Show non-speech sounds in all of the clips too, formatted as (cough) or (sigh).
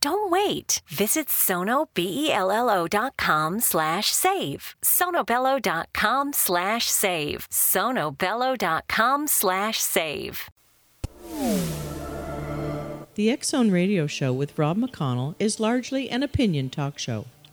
Don't wait. Visit sonobello.com slash save. sonobello.com slash save. sonobello.com slash save. The X Zone Radio Show with Rob McConnell is largely an opinion talk show.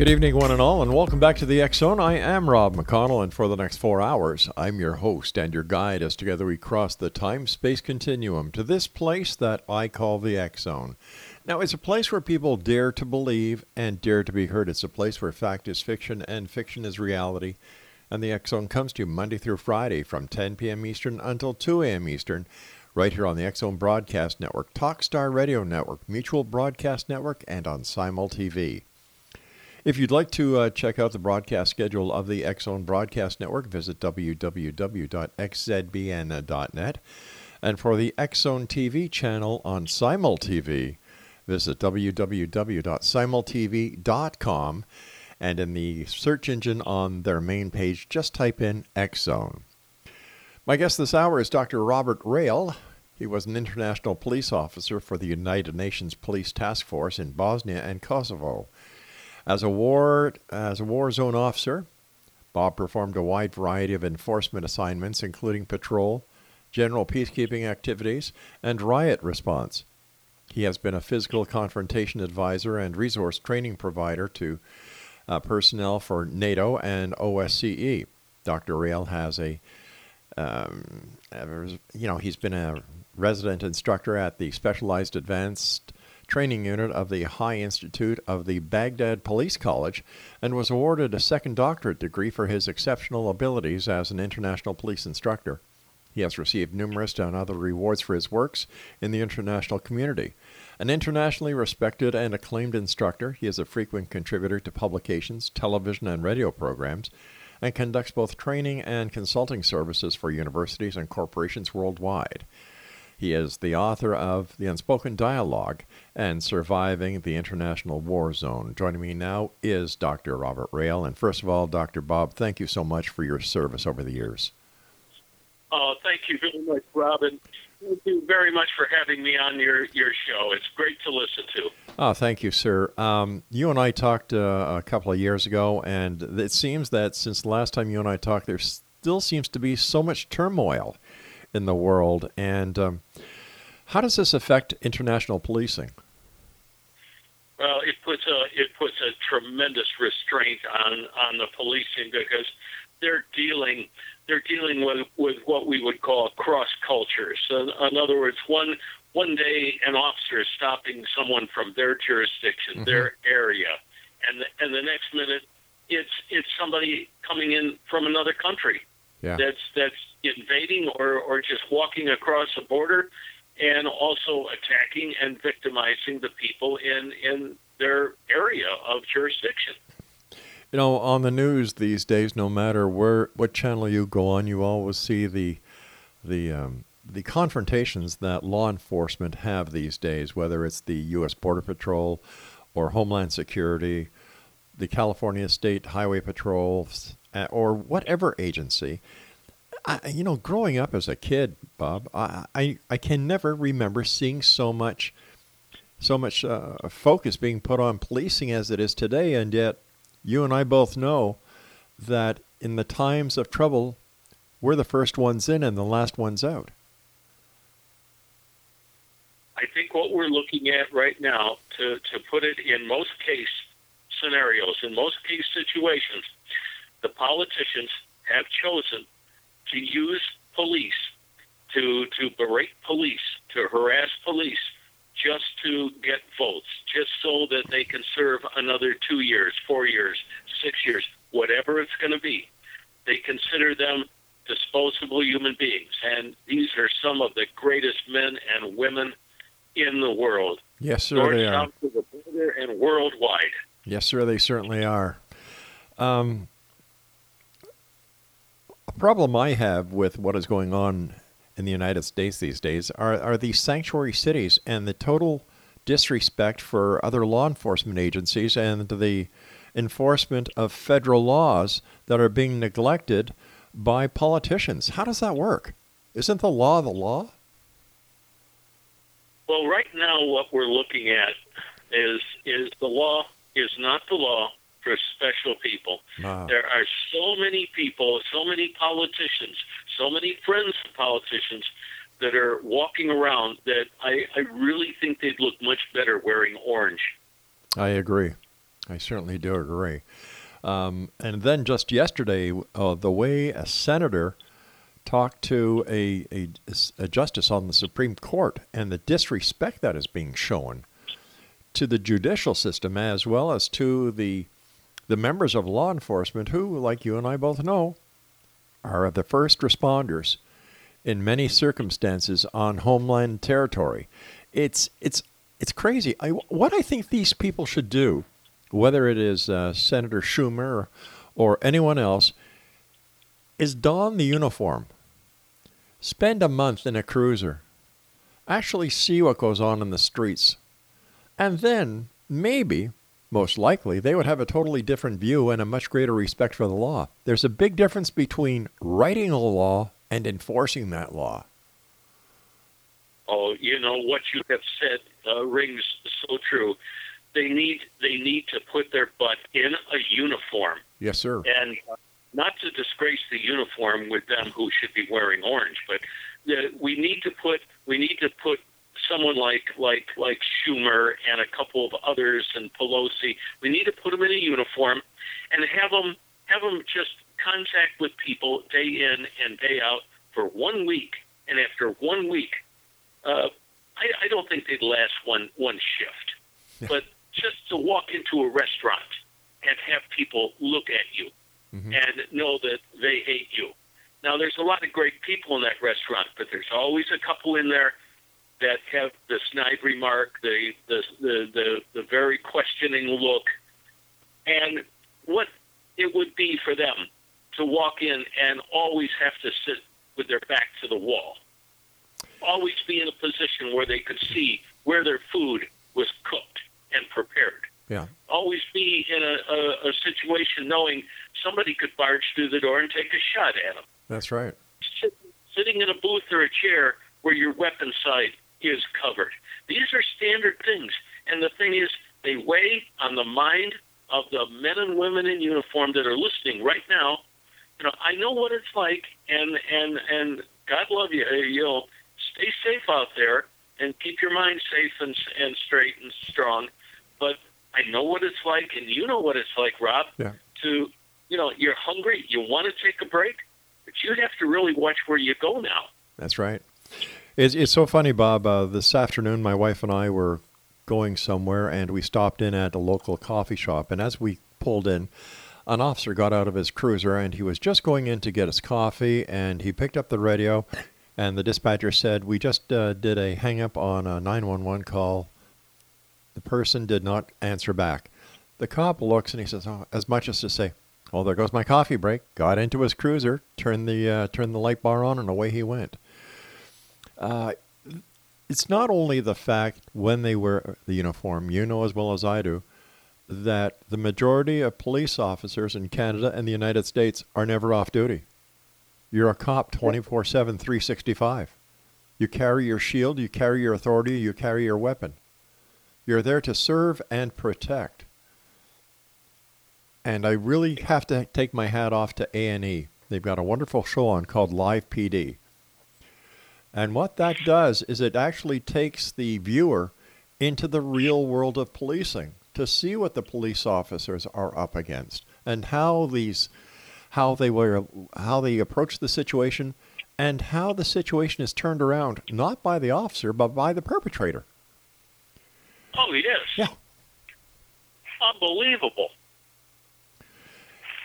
Good evening, one and all, and welcome back to the Zone. I am Rob McConnell, and for the next four hours, I'm your host and your guide as together we cross the time space continuum to this place that I call the Zone. Now, it's a place where people dare to believe and dare to be heard. It's a place where fact is fiction and fiction is reality. And the Zone comes to you Monday through Friday from 10 p.m. Eastern until 2 a.m. Eastern, right here on the Zone Broadcast Network, Talkstar Radio Network, Mutual Broadcast Network, and on Simul TV. If you'd like to uh, check out the broadcast schedule of the X Zone Broadcast Network, visit www.xzbn.net. And for the X Zone TV channel on Simul TV, visit www.simultv.com. And in the search engine on their main page, just type in X Zone. My guest this hour is Dr. Robert Rail. He was an international police officer for the United Nations Police Task Force in Bosnia and Kosovo. As a war as a war zone officer, Bob performed a wide variety of enforcement assignments, including patrol, general peacekeeping activities, and riot response. He has been a physical confrontation advisor and resource training provider to uh, personnel for NATO and OSCE. Dr. Rail has a, um, you know, he's been a resident instructor at the Specialized Advanced Training Unit of the High Institute of the Baghdad Police College and was awarded a second doctorate degree for his exceptional abilities as an international police instructor. He has received numerous and other rewards for his works in the international community. An internationally respected and acclaimed instructor, he is a frequent contributor to publications, television, and radio programs, and conducts both training and consulting services for universities and corporations worldwide. He is the author of The Unspoken Dialogue and Surviving the International War Zone. Joining me now is Dr. Robert Rail. And first of all, Dr. Bob, thank you so much for your service over the years. Oh, thank you very much, Robin. Thank you very much for having me on your, your show. It's great to listen to. Oh, thank you, sir. Um, you and I talked uh, a couple of years ago, and it seems that since the last time you and I talked, there still seems to be so much turmoil in the world. And um, how does this affect international policing? Well, it puts a it puts a tremendous restraint on on the policing because they're dealing they're dealing with with what we would call cross cultures. So in other words, one one day an officer is stopping someone from their jurisdiction, Mm-hmm. their area, and the, and the next minute it's it's somebody coming in from another country Yeah. that's that's invading or or just walking across a border, and also attacking and victimizing the people in in their area of jurisdiction. You know, on the news these days, no matter where what channel you go on, you always see the the um, the confrontations that law enforcement have these days, whether it's the U.S. Border Patrol or Homeland Security, the California State Highway Patrol, uh, or whatever agency. I, you know, growing up as a kid, Bob, I, I I can never remember seeing so much so much uh, focus being put on policing as it is today, and yet you and I both know that in the times of trouble, we're the first ones in and the last ones out. I think what we're looking at right now, to, to put it in most case scenarios, in most case situations, the politicians have chosen to use police to to berate police, to harass police, just to get votes, just so that they can serve another two years, four years, six years, whatever it's going to be. They consider them disposable human beings, and these are some of the greatest men and women in the world, Yes, sir, north, they are. south to the border, and worldwide. Yes, sir, they certainly are. Um, problem I have with what is going on in the United States these days are, are these sanctuary cities and the total disrespect for other law enforcement agencies and the enforcement of federal laws that are being neglected by politicians. How does that work? Isn't the law the law? Well, right now, what we're looking at is is the law is not the law for special people. Ah. There are so many people, so many politicians, so many friends of politicians that are walking around that I, I really think they'd look much better wearing orange. I agree. I certainly do agree. Um, and then just yesterday, uh, the way a senator talked to a, a, a justice on the Supreme Court and the disrespect that is being shown to the judicial system as well as to the the members of law enforcement who, like you and I both know, are the first responders in many circumstances on homeland territory. It's it's it's crazy. I, what I think these people should do, whether it is uh, Senator Schumer or, or anyone else, is don the uniform. Spend a month in a cruiser. Actually see what goes on in the streets. And then, maybe, most likely, they would have a totally different view and a much greater respect for the law. There's a big difference between writing a law and enforcing that law. Oh, you know what you have said uh, rings so true. They need they need to put their butt in a uniform, Yes, sir. and uh, not to disgrace the uniform with them who should be wearing orange, but the, we need to put we need to put someone like like like Schumer and a couple of others and Pelosi. We need to put them in a uniform and have them have them just contact with people day in and day out for one week, and after one week, uh, I, I don't think they'd last one one shift, but just to walk into a restaurant and have people look at you and know that they hate you. Now, there's a lot of great people in that restaurant, but there's always a couple in there that have the snide remark, the the the the, the very questioning look, and what it would be for them to walk in and always have to sit with their back to the wall, always be in a position where they could see where their food was cooked and prepared Yeah. always be in a, a, a situation knowing somebody could barge through the door and take a shot at them. That's right. Sit, sitting in a booth or a chair where your weapon side is covered. These are standard things. And the thing is, they weigh on the mind of the men and women in uniform that are listening right now. You know, I know what it's like, and and and God love you. You know, stay safe out there and keep your mind safe and and straight and strong. But I know what it's like, and you know what it's like, Rob. Yeah. To you know, you're hungry, you want to take a break, but you have to really watch where you go now. That's right. It's, it's so funny, Bob. Uh, this afternoon, my wife and I were going somewhere, and we stopped in at a local coffee shop. And as we pulled in, an officer got out of his cruiser, and he was just going in to get his coffee, and he picked up the radio, and the dispatcher said, "We just uh, did a hang up on a 911 call. The person did not answer back." The cop looks and he says, oh, as much as to say, "Well, there goes my coffee break." Got into his cruiser, turned the uh, turned the light bar on, and away he went. Uh, it's not only the fact when they wear the uniform, you know as well as I do, that the majority of police officers in Canada and the United States are never off duty. You're a cop 24 7, 365. You carry your shield, you carry your authority, you carry your weapon. You're there to serve and protect. And I really have to take my hat off to A&E. They've got a wonderful show on called Live PD. And what that does is it actually takes the viewer into the real world of policing to see what the police officers are up against and how these how they were how they approach the situation and how the situation is turned around not by the officer but by the perpetrator. Oh yes. Yeah. Unbelievable.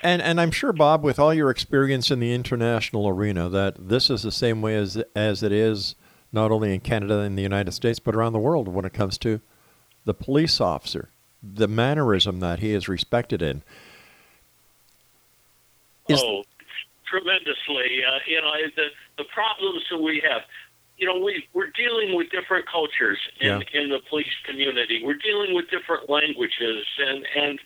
And and I'm sure Bob, with all your experience in the international arena, that this is the same way as as it is not only in Canada and the United States, but around the world when it comes to the police officer, the mannerism that he is respected in. Is oh, tremendously. Uh, you know, the the problems that we have. You know, we we're dealing with different cultures in yeah. in the police community. We're dealing with different languages, and and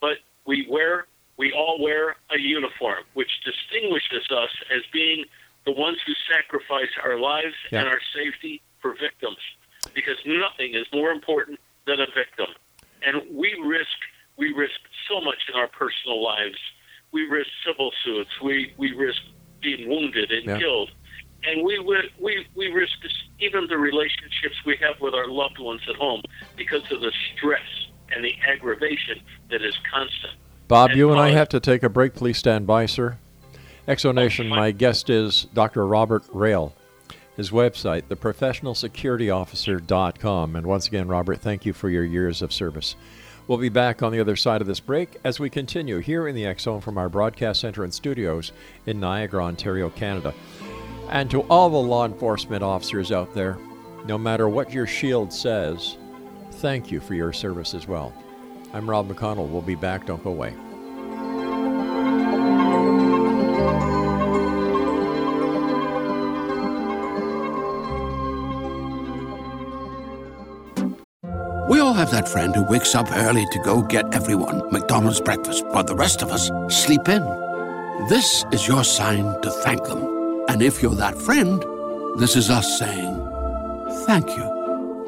but we wear we all wear a uniform, which distinguishes us as being the ones who sacrifice our lives yeah. and our safety for victims, because nothing is more important than a victim. And we risk we risk so much in our personal lives. We risk civil suits. We we risk being wounded and yeah. killed, and we we we risk even the relationships we have with our loved ones at home because of the stress and the aggravation that is constant. Bob, you and I have to take a break. Please stand by, sir. Exonation, my guest is Dr. Robert Rail. His website, theprofessionalsecurityofficer.com. And once again, Robert, thank you for your years of service. We'll be back on the other side of this break as we continue here in the Zone from our broadcast center and studios in Niagara, Ontario, Canada. And to all the law enforcement officers out there, no matter what your shield says, thank you for your service as well. I'm Rob McConnell. We'll be back. Don't go away. We all have that friend who wakes up early to go get everyone McDonald's breakfast, while the rest of us sleep in. This is your sign to thank them. And if you're that friend, this is us saying thank you.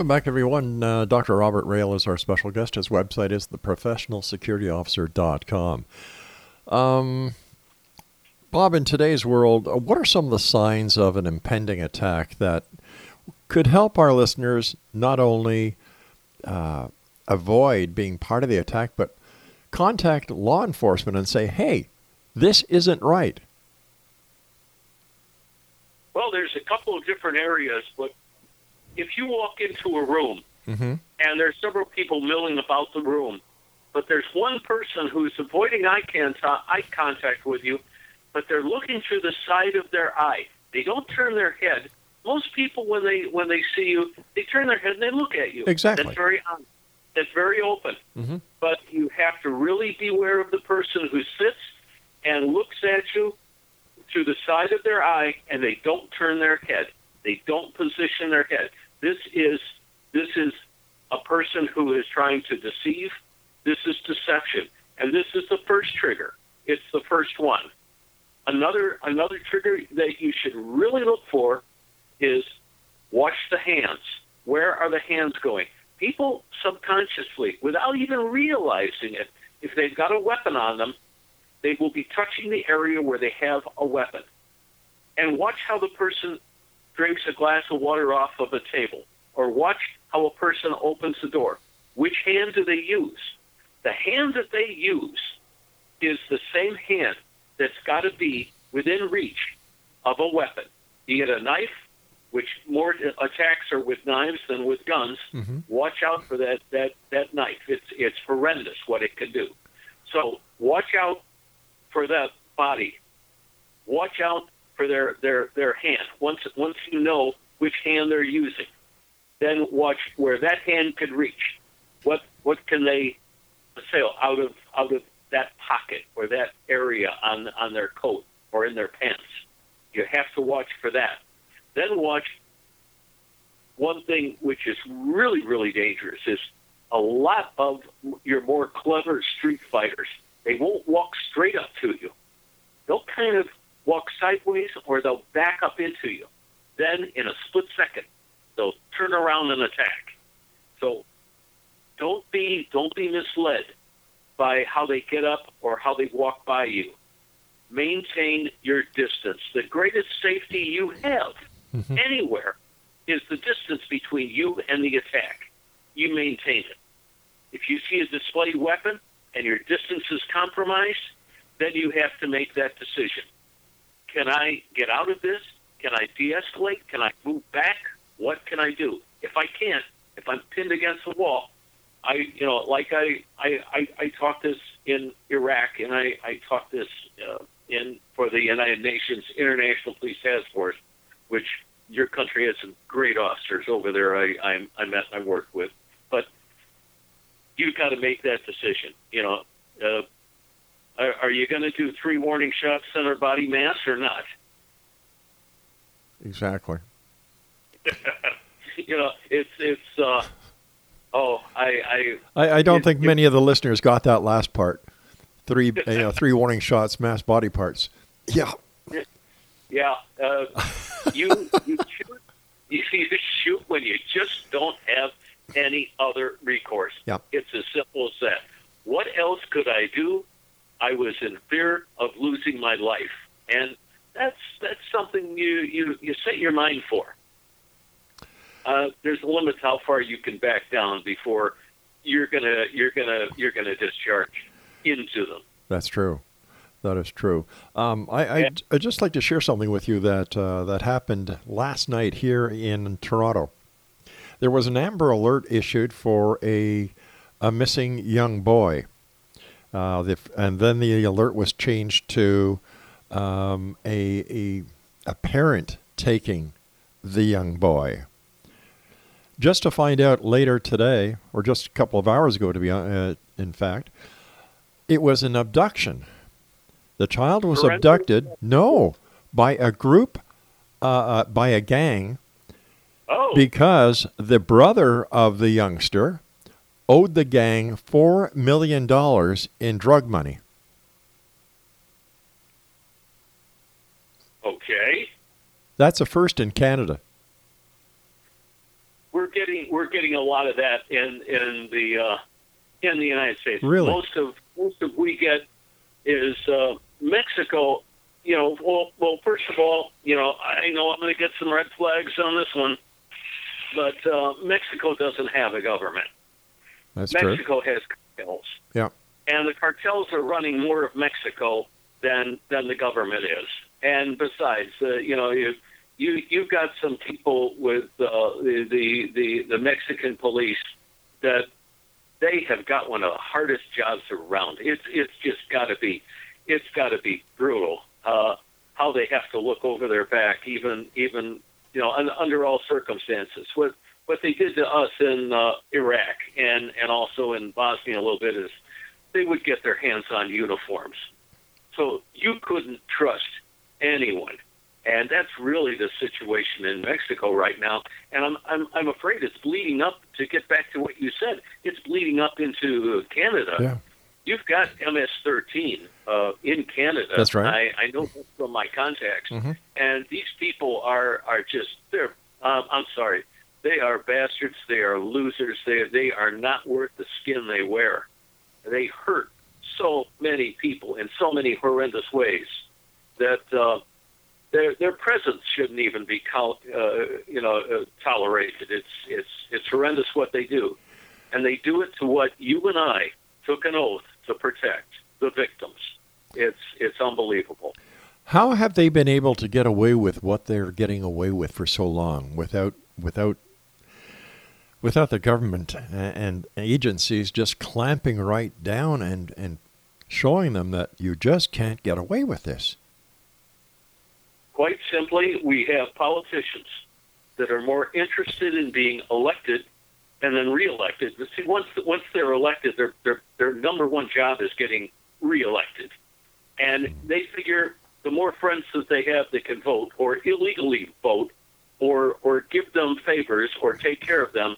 Welcome back, everyone. Uh, Dr. Robert Rail is our special guest. His website is theprofessionalsecurityofficer.com. Um, Bob, in today's world, uh, what are some of the signs of an impending attack that could help our listeners not only uh, avoid being part of the attack, but contact law enforcement and say, hey, this isn't right? Well, there's a couple of different areas, but if you walk into a room mm-hmm. and there's several people milling about the room, but there's one person who's avoiding eye contact, eye contact with you, but they're looking through the side of their eye. They don't turn their head. Most people, when they when they see you, they turn their head and they look at you. Exactly. That's very that's very open. Mm-hmm. But you have to really beware of the person who sits and looks at you through the side of their eye, and they don't turn their head. They don't position their head. This is this is a person who is trying to deceive. This is deception, and this is the first trigger. It's the first one. Another another trigger that you should really look for is watch the hands. Where are the hands going? People subconsciously, without even realizing it, if they've got a weapon on them, they will be touching the area where they have a weapon. And watch how the person drinks a glass of water off of a table, or watch how a person opens the door. Which hand do they use? The hand that they use is the same hand that's got to be within reach of a weapon, be it a knife, which more attacks are with knives than with guns. Mm-hmm. Watch out for that, that, that knife. It's, it's horrendous what it can do. So watch out for that body. Watch out for their, their, their hand. Once, once you know which hand they're using, then watch where that hand could reach. What, what can they assail out of, out of that pocket or that area on, on their coat or in their pants? You have to watch for that. Then watch one thing which is really, really dangerous is a lot of your more clever street fighters, they won't walk straight up to you. They'll kind of walk sideways or they'll back up into you. Then in a split second, they'll turn around and attack. So don't be don't be misled by how they get up or how they walk by you. Maintain your distance. The greatest safety you have mm-hmm. anywhere is the distance between you and the attack. You maintain it. If you see a displayed weapon and your distance is compromised, then you have to make that decision. Can I get out of this? Can I de escalate? Can I move back? What can I do? If I can't, if I'm pinned against the wall, I, you know, like I, I, I, I taught this in Iraq, and I, I taught this uh, in for the United Nations International Police Task Force, which your country has some great officers over there. I, I, I met, I worked with, but you've got to make that decision. You know, uh, are, are you going to do three warning shots, center body mass, or not? Exactly. (laughs) you know, it's it's. Uh, oh, I I, I, I don't it- think it- many of the listeners got that last part. Three, you (laughs) know, three warning shots, mass body parts. Yeah. Yeah, uh, (laughs) you you shoot you, you shoot when you just don't have any other recourse. Yeah. It's as simple as that. What else could I do? I was in fear of losing my life, and that's that's something you you you set your mind for. Uh, there's a limit to how far you can back down before you're gonna you're gonna you're gonna discharge into them. That's true. That is true. Um, I, I, I'd just like to share something with you that uh, that happened last night here in Toronto. There was an Amber Alert issued for a a missing young boy, uh, the, and then the alert was changed to um, a, a a parent taking the young boy. Just to find out later today, or just a couple of hours ago, to be uh, in fact, it was an abduction. The child was abducted, no, by a group, uh, uh, by a gang, Oh, because the brother of the youngster owed the gang $4 million in drug money. okay. That's a first in Canada. we're getting we're getting a lot of that in in the uh, in the United States. Really? most of most of we get is uh, Mexico. You know, well, well, first of all, you know, I know I'm going to get some red flags on this one, but uh, Mexico doesn't have a government. That's true. Mexico has cartels, Yeah. and the cartels are running more of Mexico than than the government is. And besides, uh, you know, you you you've got some people with uh, the, the the the Mexican police that they have got one of the hardest jobs around. It's it's just got to be it's got to be brutal uh, how they have to look over their back, even even you know un, under all circumstances. What what they did to us in uh, Iraq and and also in Bosnia a little bit is they would get their hands on uniforms, so you couldn't trust anyone. And that's really the situation in Mexico right now. And I'm, I'm, I'm afraid it's bleeding up to get back to what you said. It's bleeding up into Canada. Yeah. you've got MS-13 uh, in Canada. That's right. I, I know from my contacts, Mhm. and these people are are just they're. Um, I'm sorry, they are bastards. They are losers. They they are not worth the skin they wear. They hurt so many people in so many horrendous ways that uh, their their presence shouldn't even be uh, you know uh, tolerated. It's it's it's horrendous what they do, and they do it to what you and I took an oath to protect the victims. It's it's unbelievable. How have they been able to get away with what they're getting away with for so long without without without the government and agencies just clamping right down and and showing them that you just can't get away with this? Quite simply, we have politicians that are more interested in being elected and then reelected. But see, once once they're elected, their their their number one job is getting reelected, and mm-hmm. they figure the more friends that they have that can vote or illegally vote or or give them favors or take care of them,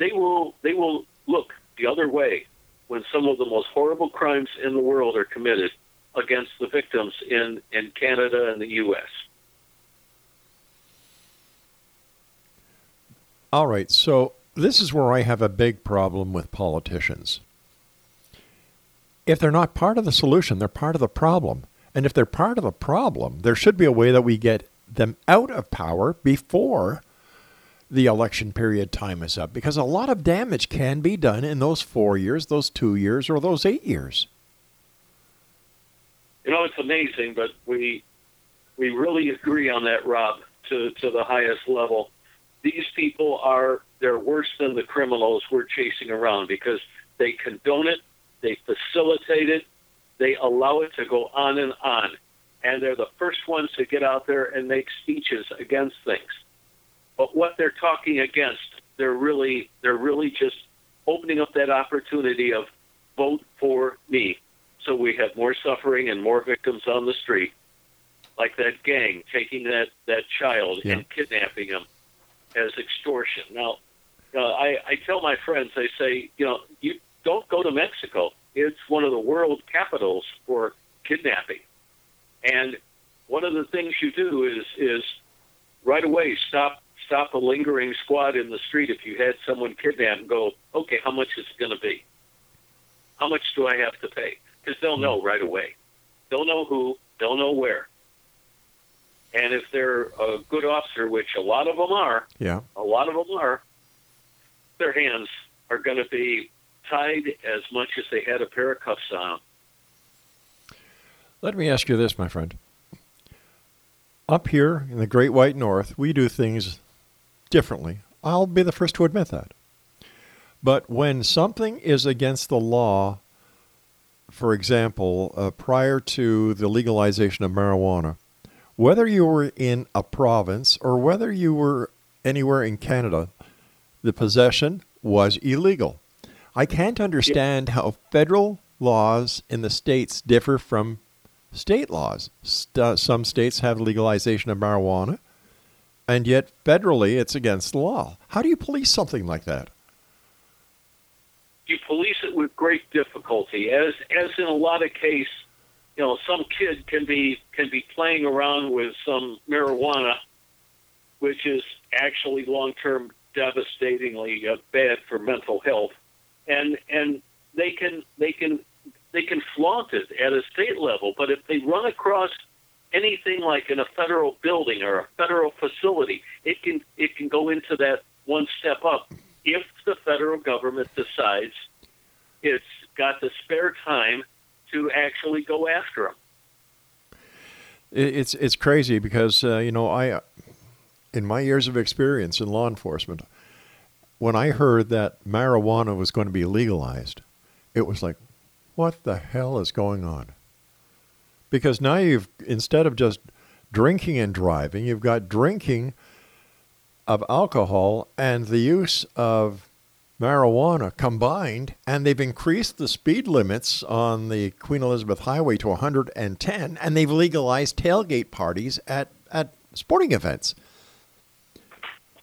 they will they will look the other way when some of the most horrible crimes in the world are committed against the victims in, in Canada and the U.S. All right, so this is where I have a big problem with politicians. If they're not part of the solution, they're part of the problem. And if they're part of the problem, there should be a way that we get them out of power before the election period time is up because a lot of damage can be done in those four years, those two years, or those eight years. You know, it's amazing, but we we really agree on that, Rob, to, to the highest level. These people are they're worse than the criminals we're chasing around because they condone it, they facilitate it, they allow it to go on and on. And they're the first ones to get out there and make speeches against things. But what they're talking against, they're really they're really just opening up that opportunity of vote for me. So we have more suffering and more victims on the street, like that gang taking that that child Yeah. and kidnapping him as extortion. Now, uh, I I tell my friends, I say, you know, you don't go to Mexico. It's one of the world capitals for kidnapping, and one of the things you do is is right away stop stop a lingering squad in the street if you had someone kidnapped and go, okay, how much is it going to be? How much do I have to pay? Because they'll know mm-hmm. right away. They'll know who. They'll know where. And if they're a good officer, which a lot of them are, Yeah. a lot of them are, their hands are going to be tied as much as they had a pair of cuffs on. Let me ask you this, my friend. Up here in the Great White North, we do things differently. I'll be the first to admit that. But when something is against the law, for example, uh, prior to the legalization of marijuana, whether you were in a province or whether you were anywhere in Canada, the possession was illegal. I can't understand how federal laws in the states differ from state laws. St- some states have legalization of marijuana, and yet federally it's against the law. How do you police something like that? you police it with great difficulty. As as in a lot of cases. you know, some kid can be can be playing around with some marijuana, which is actually long term devastatingly uh, bad for mental health, and and they can they can they can flaunt it at a state level, but if they run across anything like in a federal building or a federal facility, it can it can go into that one step up if the federal government decides it's got the spare time to actually go after them. It's it's crazy because uh, you know I, in my years of experience in law enforcement, when I heard that marijuana was going to be legalized, it was like, what the hell is going on? Because now you've instead of just drinking and driving, you've got drinking of alcohol and the use of marijuana combined, and they've increased the speed limits on the Queen Elizabeth Highway to 110, and they've legalized tailgate parties at, at sporting events.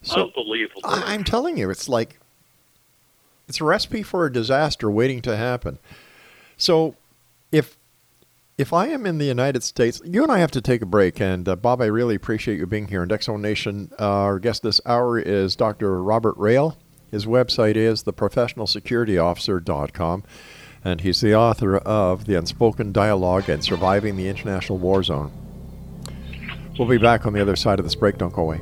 So Unbelievable. I, I'm telling you, it's like it's a recipe for a disaster waiting to happen. So, if if I am in the United States, you and I have to take a break. And uh, Bob, I really appreciate you being here. And Exo Nation, uh, our guest this hour is Dr. Robert Rail. His website is theprofessionalsecurityofficer.com. And he's the author of The Unspoken Dialogue and Surviving the International War Zone. We'll be back on the other side of this break. Don't go away.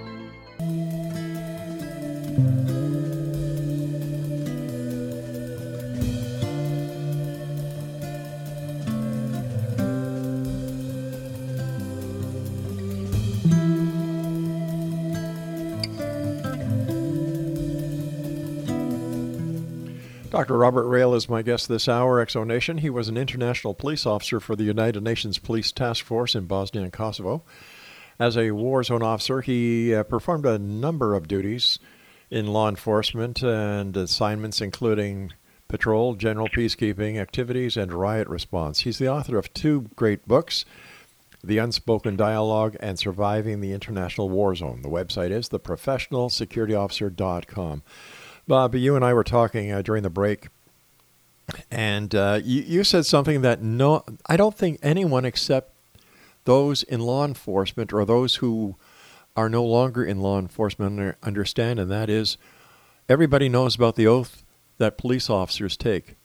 Dr. Robert Rail is my guest this hour, Exo Nation. He was an international police officer for the United Nations Police Task Force in Bosnia and Kosovo. As a war zone officer, he uh, performed a number of duties in law enforcement and assignments, including patrol, general peacekeeping activities, and riot response. He's the author of two great books The Unspoken Dialogue and Surviving the International War Zone. The website is theprofessionalsecurityofficer.com. Bob, you and I were talking uh, during the break, and uh, you, you said something that no, I don't think anyone except those in law enforcement or those who are no longer in law enforcement understand, and that is everybody knows about the oath that police officers take.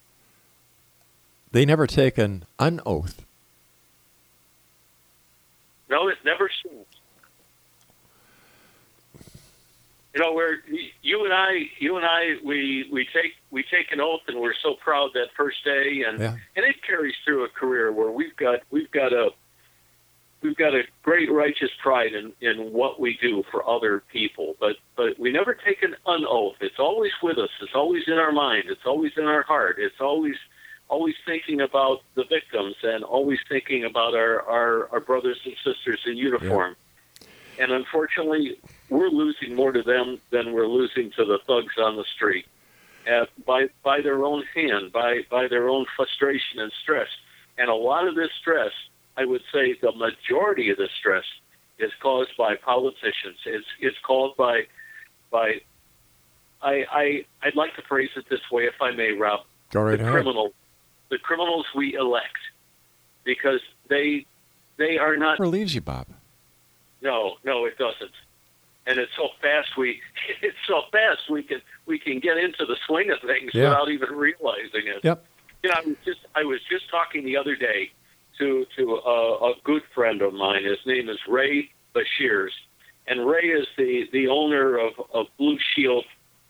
They never take an unoath. No, it never seems. You know, where you and I, you and I, we we take we take an oath, and we're so proud that first day, and Yeah. and it carries through a career where we've got we've got a we've got a great righteous pride in in what we do for other people, but but we never take an unoath. It's always with us. It's always in our mind. It's always in our heart. It's always always thinking about the victims and always thinking about our our, our brothers and sisters in uniform. And unfortunately, we're losing more to them than we're losing to the thugs on the street. Uh, by by their own hand, by by their own frustration and stress. And a lot of this stress, I would say, the majority of the stress is caused by politicians. It's it's caused by by. I I I'd like to phrase it this way, if I may, Rob. Go right the ahead. criminal, the criminals we elect, because they they are not Relieves you, Bob. No, no, it doesn't. And it's so fast we (laughs) it's so fast we can we can get into the swing of things Yeah. without even realizing it. Yep. You know, I was just I was just talking the other day to to a, a good friend of mine. His name is Ray Bashirs, and Ray is the the owner of, of Blue Shield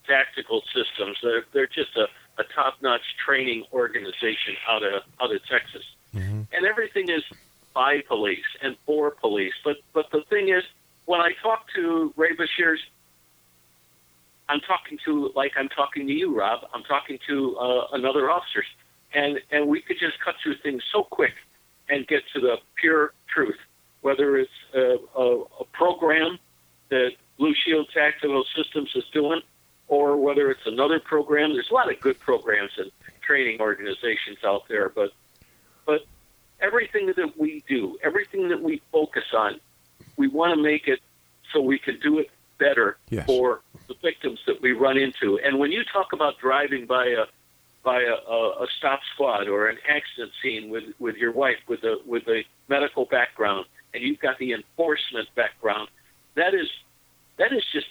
Tactical Systems. They're they're just a, a top notch training organization out of out of Texas, mm-hmm. and everything is by police and for police. But but the thing is, when I talk to Ray Bashirs, I'm talking to like I'm talking to you, Rob. I'm talking to uh, another officers, and and we could just cut through things so quick and get to the pure truth. Whether it's a, a, a program that Blue Shield Tactical Systems is doing, or whether it's another program. There's a lot of good programs and training organizations out there, but but everything that we do, everything that we focus on, we want to make it so we can do it better Yes. for the victims that we run into. And when you talk about driving by a by a, a, a stop squad or an accident scene with, with your wife with a with a medical background and you've got the enforcement background, that is that is just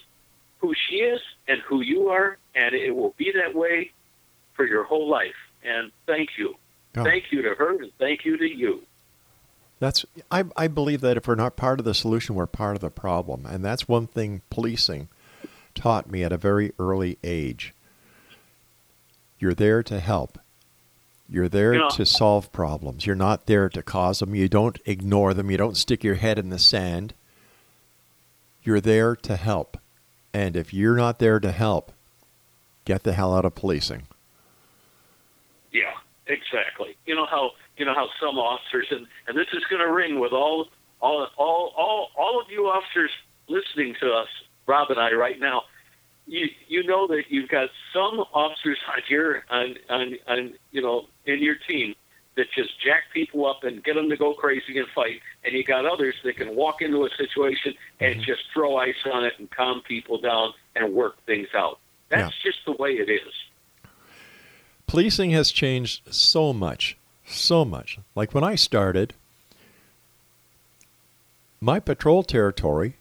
who she is and who you are, and it will be that way for your whole life. And thank you. Oh. Thank you to her and thank you to you. That's I, I believe that if we're not part of the solution, we're part of the problem, and that's one thing policing taught me at a very early age. You're there to help. You're there You know- to solve problems. You're not there to cause them. You don't ignore them. You don't stick your head in the sand. You're there to help. And if you're not there to help, get the hell out of policing. Yeah, exactly. You know how you know how some officers and and this is going to ring with all all all all all of you officers listening to us, Rob and I right now. You you know that you've got some officers on your on on, on you know in your team that just jack people up and get them to go crazy and fight, and you got others that can walk into a situation and mm-hmm. just throw ice on it and calm people down and work things out. That's just the way it is. Policing has changed so much, so much. Like when I started, my patrol territory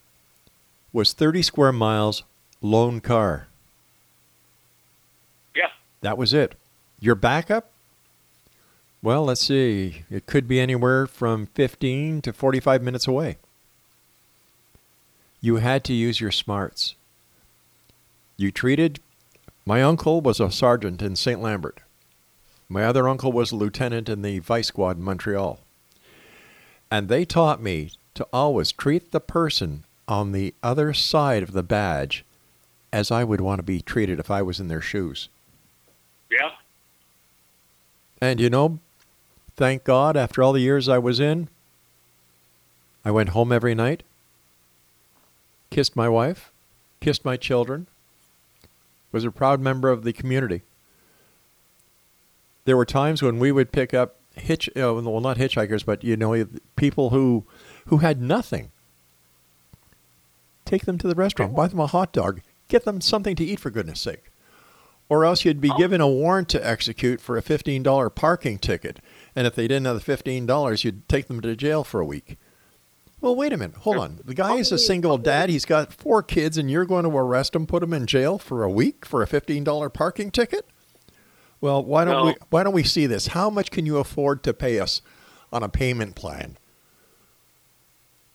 was 30 square miles lone car. Yeah. That was it. Your backup? Well, let's see. It could be anywhere from 15 to 45 minutes away. You had to use your smarts. You treated. My uncle was a sergeant in St. Lambert. My other uncle was a lieutenant in the Vice Squad in Montreal. And they taught me to always treat the person on the other side of the badge as I would want to be treated if I was in their shoes. Yeah. And you know, thank God, after all the years I was in, I went home every night, kissed my wife, kissed my children, was a proud member of the community. There were times when we would pick up hitch, uh, well, not hitchhikers, but you know, people who who had nothing. Take them to the restaurant, buy them a hot dog, get them something to eat for goodness sake. Or else you'd be given a warrant to execute for a $15 parking ticket. And if they didn't have the $15, you'd take them to jail for a week. Well, wait a minute. Hold on. The guy is a single dad. He's got four kids, and you're going to arrest him, put him in jail for a week for a $15 parking ticket? Well, why don't No. we why don't we see this? How much can you afford to pay us on a payment plan?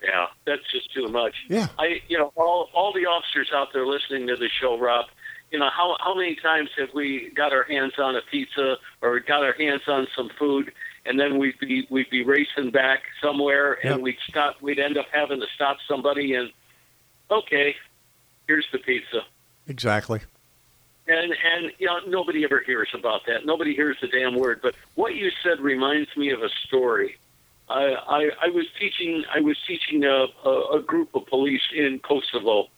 Yeah, that's just too much. Yeah. I, you know, all all the officers out there listening to the show, Rob. You know, how how many times have we got our hands on a pizza or got our hands on some food, and then we'd be we'd be racing back somewhere, and Yep. we'd stop. We'd end up having to stop somebody, and okay, here's the pizza. Exactly. And and you know nobody ever hears about that. Nobody hears the damn word. But what you said reminds me of a story. I I, I was teaching I was teaching a, a, a group of police in Kosovo,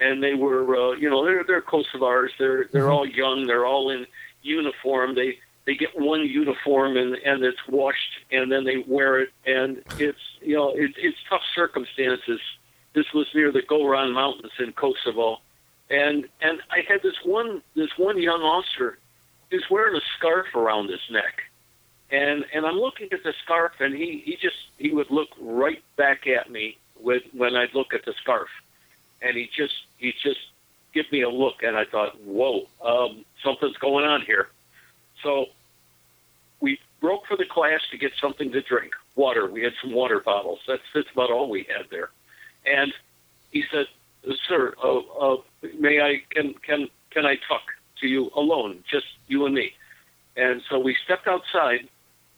and they were uh, you know they're they're Kosovars. They're they're all young. They're all in uniform. They they get one uniform and and it's washed and then they wear it and it's you know it, it's tough circumstances. This was near the Golan Mountains in Kosovo and and I had this one this one young officer who's wearing a scarf around his neck, and and I'm looking at the scarf, and he he just he would look right back at me with when I'd look at the scarf, and he just he just give me a look, and I thought, whoa, um, something's going on here. So we broke for the class to get something to drink, water. We had some water bottles. That's that's about all we had there, and he said, "Sir, uh, uh, may I can can can I talk to you alone, just you and me?" And so we stepped outside,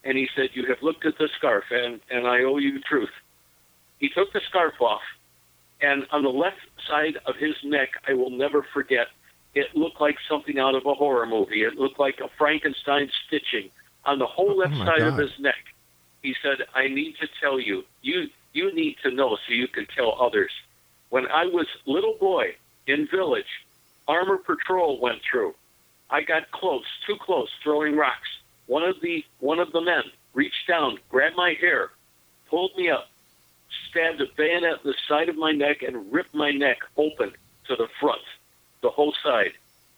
and he said, "You have looked at the scarf, and and I owe you truth." He took the scarf off, and on the left side of his neck, I will never forget. It looked like something out of a horror movie. It looked like a Frankenstein stitching on the whole oh, left my side of his neck. He said, "I need to tell you. You you need to know so you can tell others." When I was little boy in village, armor patrol went through. I got close, too close, throwing rocks. One of the one of the men reached down, grabbed my hair, pulled me up, stabbed a bayonet in the side of my neck, and ripped my neck open to the front, the whole side,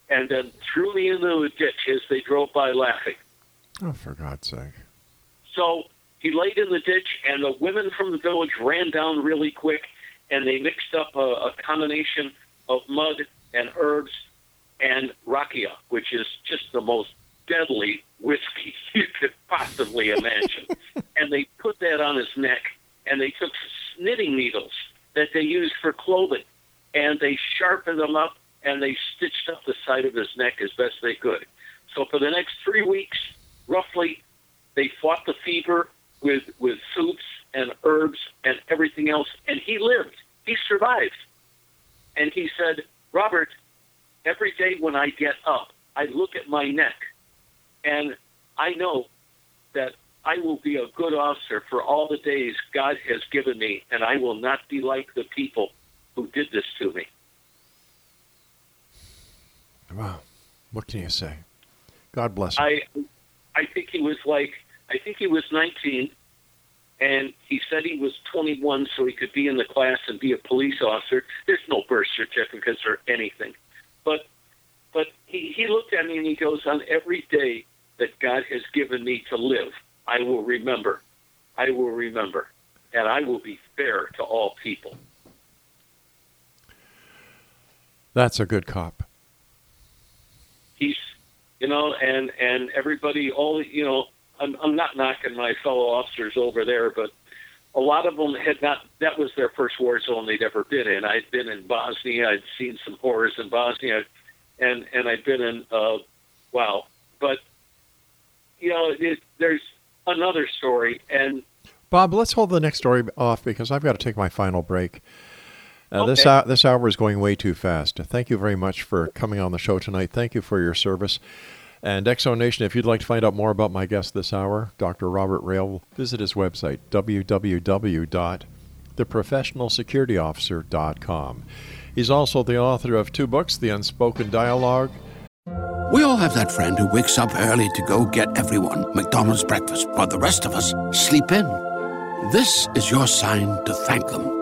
and then threw me into the ditch as they drove by laughing. Oh, for God's sake. So he laid in the ditch, and the women from the village ran down really quick, and they mixed up a, a combination of mud and herbs and rakia, which is just the most deadly whiskey (laughs) you could possibly imagine. (laughs) and they put that on his neck, and they took knitting needles that they used for clothing, and they sharpened them up, and they stitched up the side of his neck as best they could. So for the next three weeks, roughly, they fought the fever with with soups and herbs and everything else, and he lived. He survived. And he said, Robert, every day when I get up, I look at my neck, and I know that I will be a good officer for all the days God has given me, and I will not be like the people who did this to me. Wow. What can you say? God bless him. I, I think he was like, I think he was 19, and he said he was 21 so he could be in the class and be a police officer. There's no birth certificates or anything, but, but he, he looked at me and he goes, on every day that God has given me to live, I will remember. I will remember, and I will be fair to all people. That's a good cop. He's, you know, and and everybody, all you know, I'm I'm not knocking my fellow officers over there, but a lot of them had not. That was their first war zone they'd ever been in. I'd been in Bosnia. I'd seen some horrors in Bosnia, and and I'd been in. Uh, wow, but you know, it, there's another story, and Bob, let's hold the next story off because I've got to take my final break. Uh, This Okay. hour, this hour is going way too fast. Thank you very much for coming on the show tonight. Thank you for your service. And Exo Nation, if you'd like to find out more about my guest this hour, Dr. Robert Rail, visit his website, www.theprofessionalsecurityofficer.com. He's also the author of two books, The Unspoken Dialogue We all have that friend who wakes up early to go get everyone McDonald's breakfast, while the rest of us sleep in. This is your sign to thank them.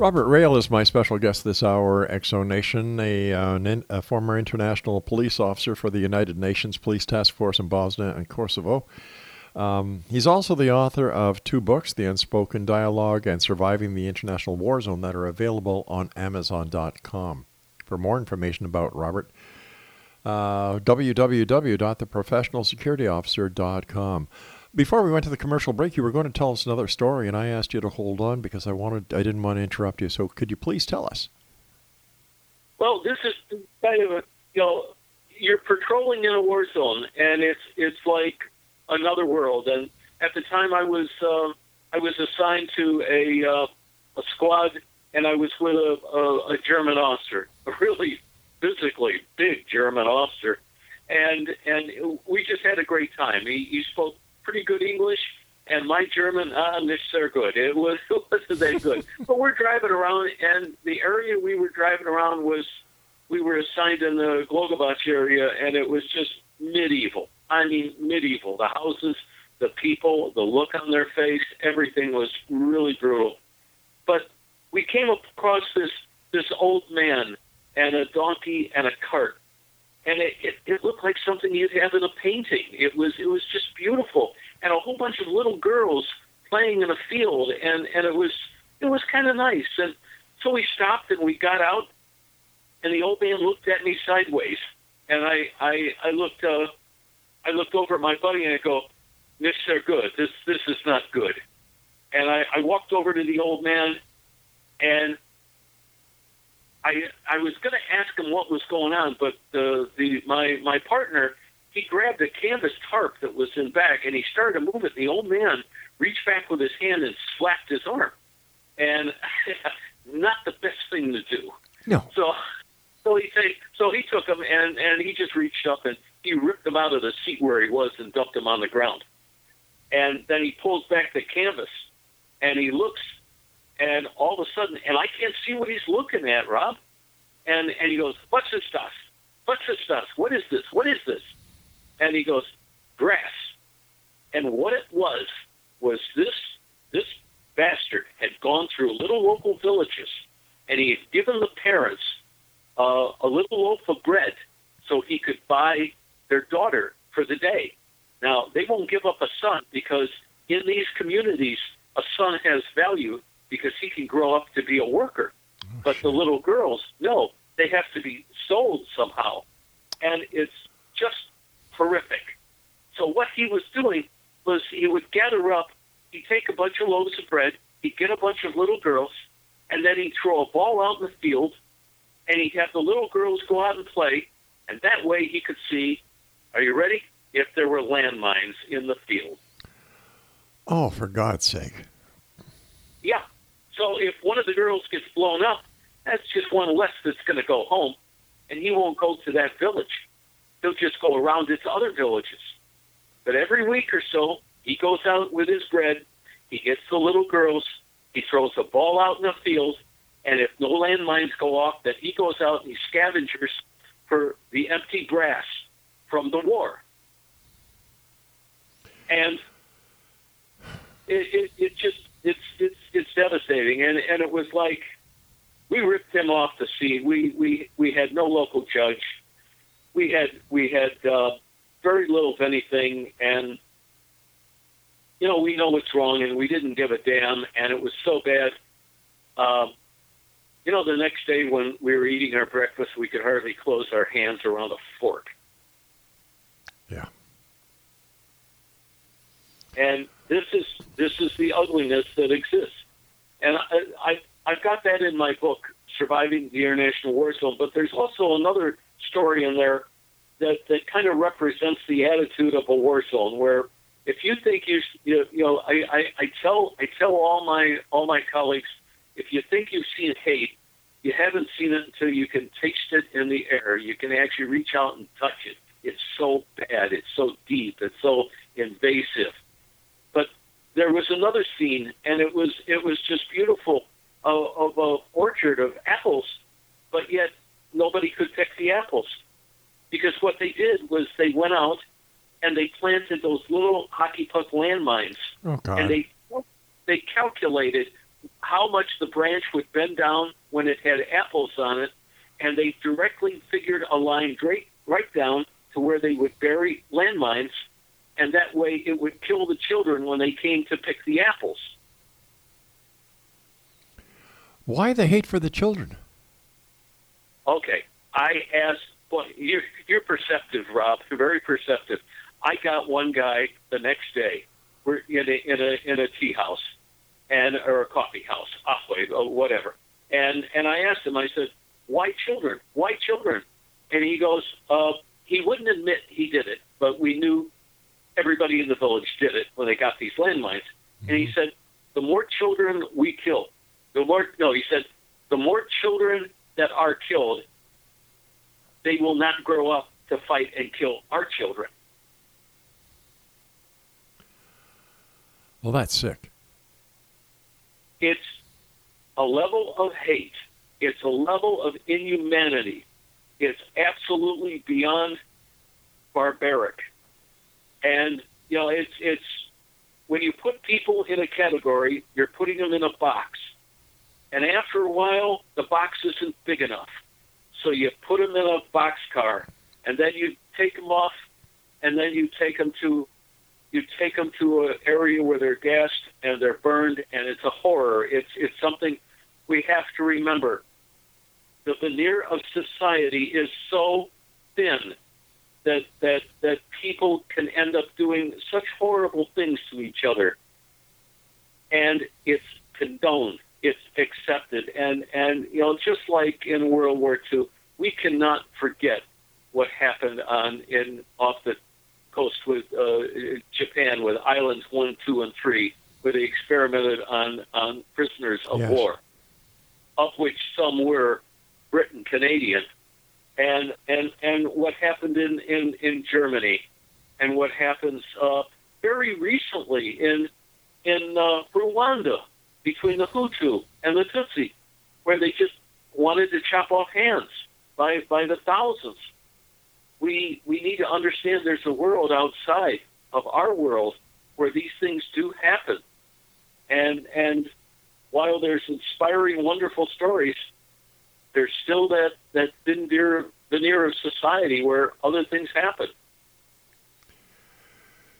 Robert Rail is my special guest this hour, Exo Nation, a, uh, a former international police officer for the United Nations Police Task Force in Bosnia and Kosovo. Um, he's also the author of two books, The Unspoken Dialogue and Surviving the International War Zone, that are available on Amazon.com. For more information about Robert, uh, www.theprofessionalsecurityofficer.com. Before we went to the commercial break, you were going to tell us another story, and I asked you to hold on because I wanted I didn't want to interrupt you. So could you please tell us? Well, this is kind of a you know you're patrolling in a war zone, and it's it's like another world. And at the time, I was uh, I was assigned to a uh, a squad, and I was with a, a, a German officer, a really physically big German officer, and and we just had a great time. He, he spoke pretty good English. And my German, ah, nicht sehr good. It was (laughs) it wasn't that good. (laughs) but we're driving around, and the area we were driving around was we were assigned in the Glogovac area, and it was just medieval. I mean, medieval. The houses, the people, the look on their face, everything was really brutal. But we came across this this old man and a donkey and a cart, and it, it, it looked like something you'd have in a painting. It was it was just beautiful, and a whole bunch of little girls playing in a field, and and it was it was kind of nice. And so we stopped and we got out, and the old man looked at me sideways, and I I I looked uh I looked over at my buddy and I go, "This are good. This this is not good." And I I walked over to the old man, and I I was going to ask him what was going on, but the the my my partner he grabbed a canvas tarp that was in back and he started to move it. The old man reached back with his hand and slapped his arm, and (laughs) not the best thing to do. No. So, so he take, so he took him and and he just reached up and he ripped him out of the seat where he was and dumped him on the ground. And then he pulls back the canvas, and he looks, and all of a sudden, and I can't see what he's looking at, Rob. And and he goes, "What's this stuff? What's this stuff? What is this? What is this?" And he goes, "Grass." And what it was was this this bastard had gone through little local villages, and he had given the parents uh, a little loaf of bread so he could buy their daughter for the day. Now they won't give up a son because in these communities a son has value because he can grow up to be a worker. Oh, but the little girls, no, they have to be sold somehow. And it's just horrific. So what he was doing was he would gather up, he'd take a bunch of loaves of bread, he'd get a bunch of little girls, and then he'd throw a ball out in the field, and he'd have the little girls go out and play, and that way he could see, are you ready? If there were landmines in the field. Oh, for God's sake. Yeah. So if one of the girls gets blown up, that's just one less that's going to go home, and he won't go to that village. He'll just go around to other villages. But every week or so, he goes out with his bread, he gets the little girls, he throws a ball out in the field, and if no landmines go off, then he goes out and he scavengers for the empty brass from the war. And it, it, it just it's it's it's devastating. And and it was like we ripped him off the scene. We we we had no local judge. We had we had uh, very little of anything. And you know we know what's wrong and we didn't give a damn. And it was so bad. Um, you know the next day when we were eating our breakfast we could hardly close our hands around a fork. Yeah. and this is this is the ugliness that exists. And I, I I've got that in my book, Surviving the International War Zone. But there's also another story in there that that kind of represents the attitude of a war zone, where if you think you you, know I, I, I tell I tell all my all my colleagues if you think you've seen hate, you haven't seen it until you can taste it in the air. You can actually reach out and touch it. It's so bad. It's so deep. It's so invasive. There was another scene, and it was it was just beautiful of, of a orchard of apples, but yet nobody could pick the apples. Because what they did was they went out and they planted those little hockey puck landmines, Oh, and they they calculated how much the branch would bend down when it had apples on it, and they directly figured a line right right down to where they would bury landmines, and that way it would kill the children when they came to pick the apples. Why the hate for the children? Okay, I asked. Well, you're you're perceptive, Rob. You're very perceptive. I got one guy the next day. We're in a in a in a tea house, and or a coffee house, or whatever. And and I asked him. I said, "Why children? Why children?" And he goes, uh, "He wouldn't admit he did it, but we knew everybody in the village did it when they got these landmines." And he mm-hmm. said, "The more children we kill, the more no." He said, "The more children that are killed, they will not grow up to fight and kill our children." Well, that's sick. It's a level of hate. It's a level of inhumanity. It's absolutely beyond barbaric. And you know, it's it's when you put people in a category, you're putting them in a box. And after a while, the box isn't big enough. So you put them in a boxcar, and then you take them off, and then you take them to you take them to an area where they're gassed and they're burned, and it's a horror. It's it's something we have to remember. The veneer of society is so thin that that that people can end up doing such horrible things to each other, and it's condoned, it's accepted, and and you know just like in World War II, we cannot forget what happened on in off the coast with uh, Japan with islands one, two, and three, where they experimented on on prisoners of Yes. war, of which some were Britain Canadian, and and and what happened in in in Germany, and what happens uh, very recently in in uh, Rwanda between the Hutu and the Tutsi, where they just wanted to chop off hands by by the thousands we we need to understand there's a world outside of our world where these things do happen. And and while there's inspiring, wonderful stories, there's still that that thin veneer, veneer of society where other things happen.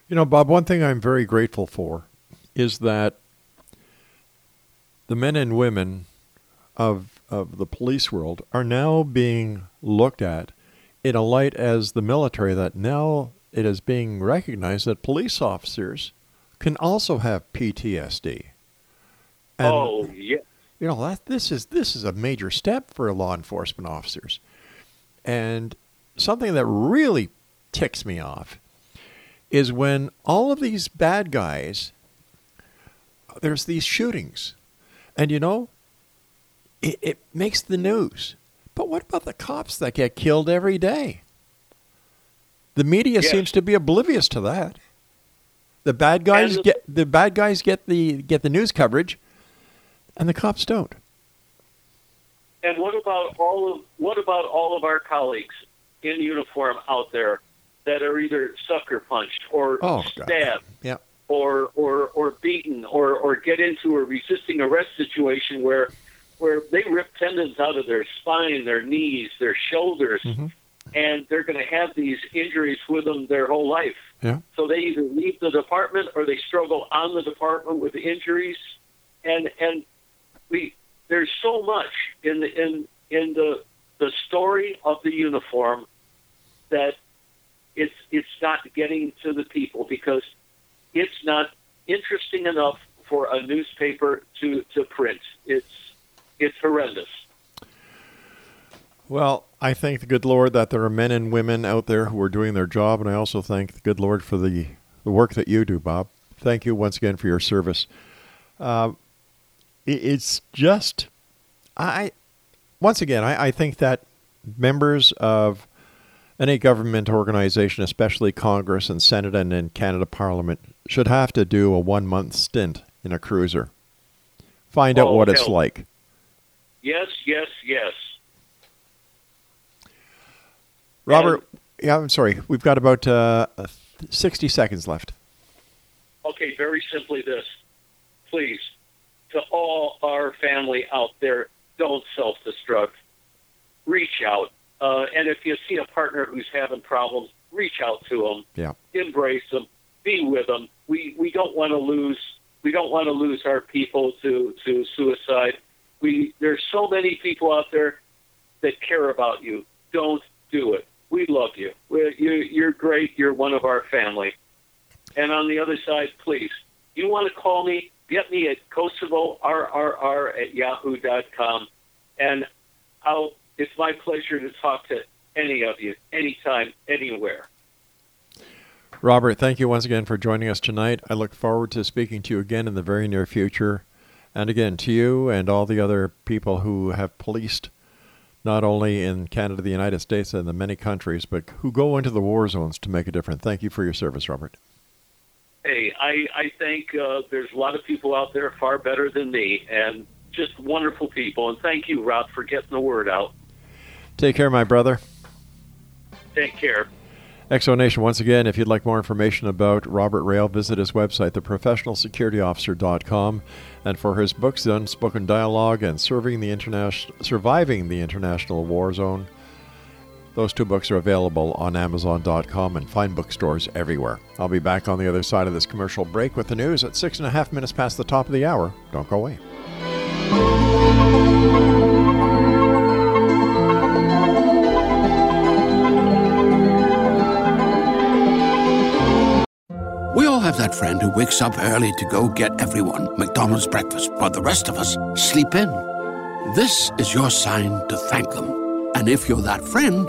You know, Bob, one thing I'm very grateful for is that the men and women of of the police world are now being looked at in a light as the military that now it is being recognized that police officers can also have PTSD. And, oh, yeah. You know, that this is this is a major step for law enforcement officers. And something that really ticks me off is when all of these bad guys there's these shootings. And you know, it, it makes the news. But what about the cops that get killed every day? The media seems to be oblivious to that. The bad guys the, get the bad guys get the get the news coverage, and the cops don't. And what about all of what about all of our colleagues in uniform out there that are either sucker punched or oh, stabbed, yeah. or or or beaten, or or get into a resisting arrest situation where where they rip tendons out of their spine, their knees, their shoulders, mm-hmm. and they're going to have these injuries with them their whole life. Yeah. So they either leave the department or they struggle on the department with injuries, and and we there's so much in the in in the the story of the uniform that it's it's not getting to the people because it's not interesting enough for a newspaper to to print. It's it's horrendous. Well, I thank the good Lord that there are men and women out there who are doing their job, and I also thank the good Lord for the, the work that you do, Bob. Thank you once again for your service. Uh, it's just, I, once again, I, I think that members of any government organization, especially Congress and Senate and in Canada Parliament, should have to do a one month stint in a cruiser. Find oh, out what hell. it's like. Yes, yes, yes. Robert, and, yeah, I'm sorry. We've got about uh, 60 seconds left. Okay, very simply this. Please, to all our family out there, don't self destruct. Reach out. Uh, and if you see a partner who's having problems, reach out to them. Yeah. Embrace them. Be with them. We, we don't want to lose we don't want to lose our people to, to suicide. We there's so many people out there that care about you. Don't do it. We love you. We're, you you're great. You're one of our family. And on the other side, please, you want to call me? Get me at Kosovo RRR at yahoo.com, and I'll. It's my pleasure to talk to any of you, anytime, anywhere. Robert, thank you once again for joining us tonight. I look forward to speaking to you again in the very near future. And again, to you and all the other people who have policed not only in Canada, the United States, and the many countries, but who go into the war zones to make a difference. Thank you for your service, Robert. Hey, I, I think uh, there's a lot of people out there far better than me, and just wonderful people. And thank you, Rob, for getting the word out. Take care, my brother. Take care. Exo Nation, once again, if you'd like more information about Robert Rail, visit his website, theprofessionalsecurityofficer.com. And for his books, The Unspoken Dialogue and Serving the International, Surviving the International War Zone, those two books are available on Amazon.com and fine bookstores everywhere. I'll be back on the other side of this commercial break with the news at six and a half minutes past the top of the hour. Don't go away. We all have that friend who wakes up early to go get everyone McDonald's breakfast while the rest of us sleep in. This is your sign to thank them. And if you're that friend,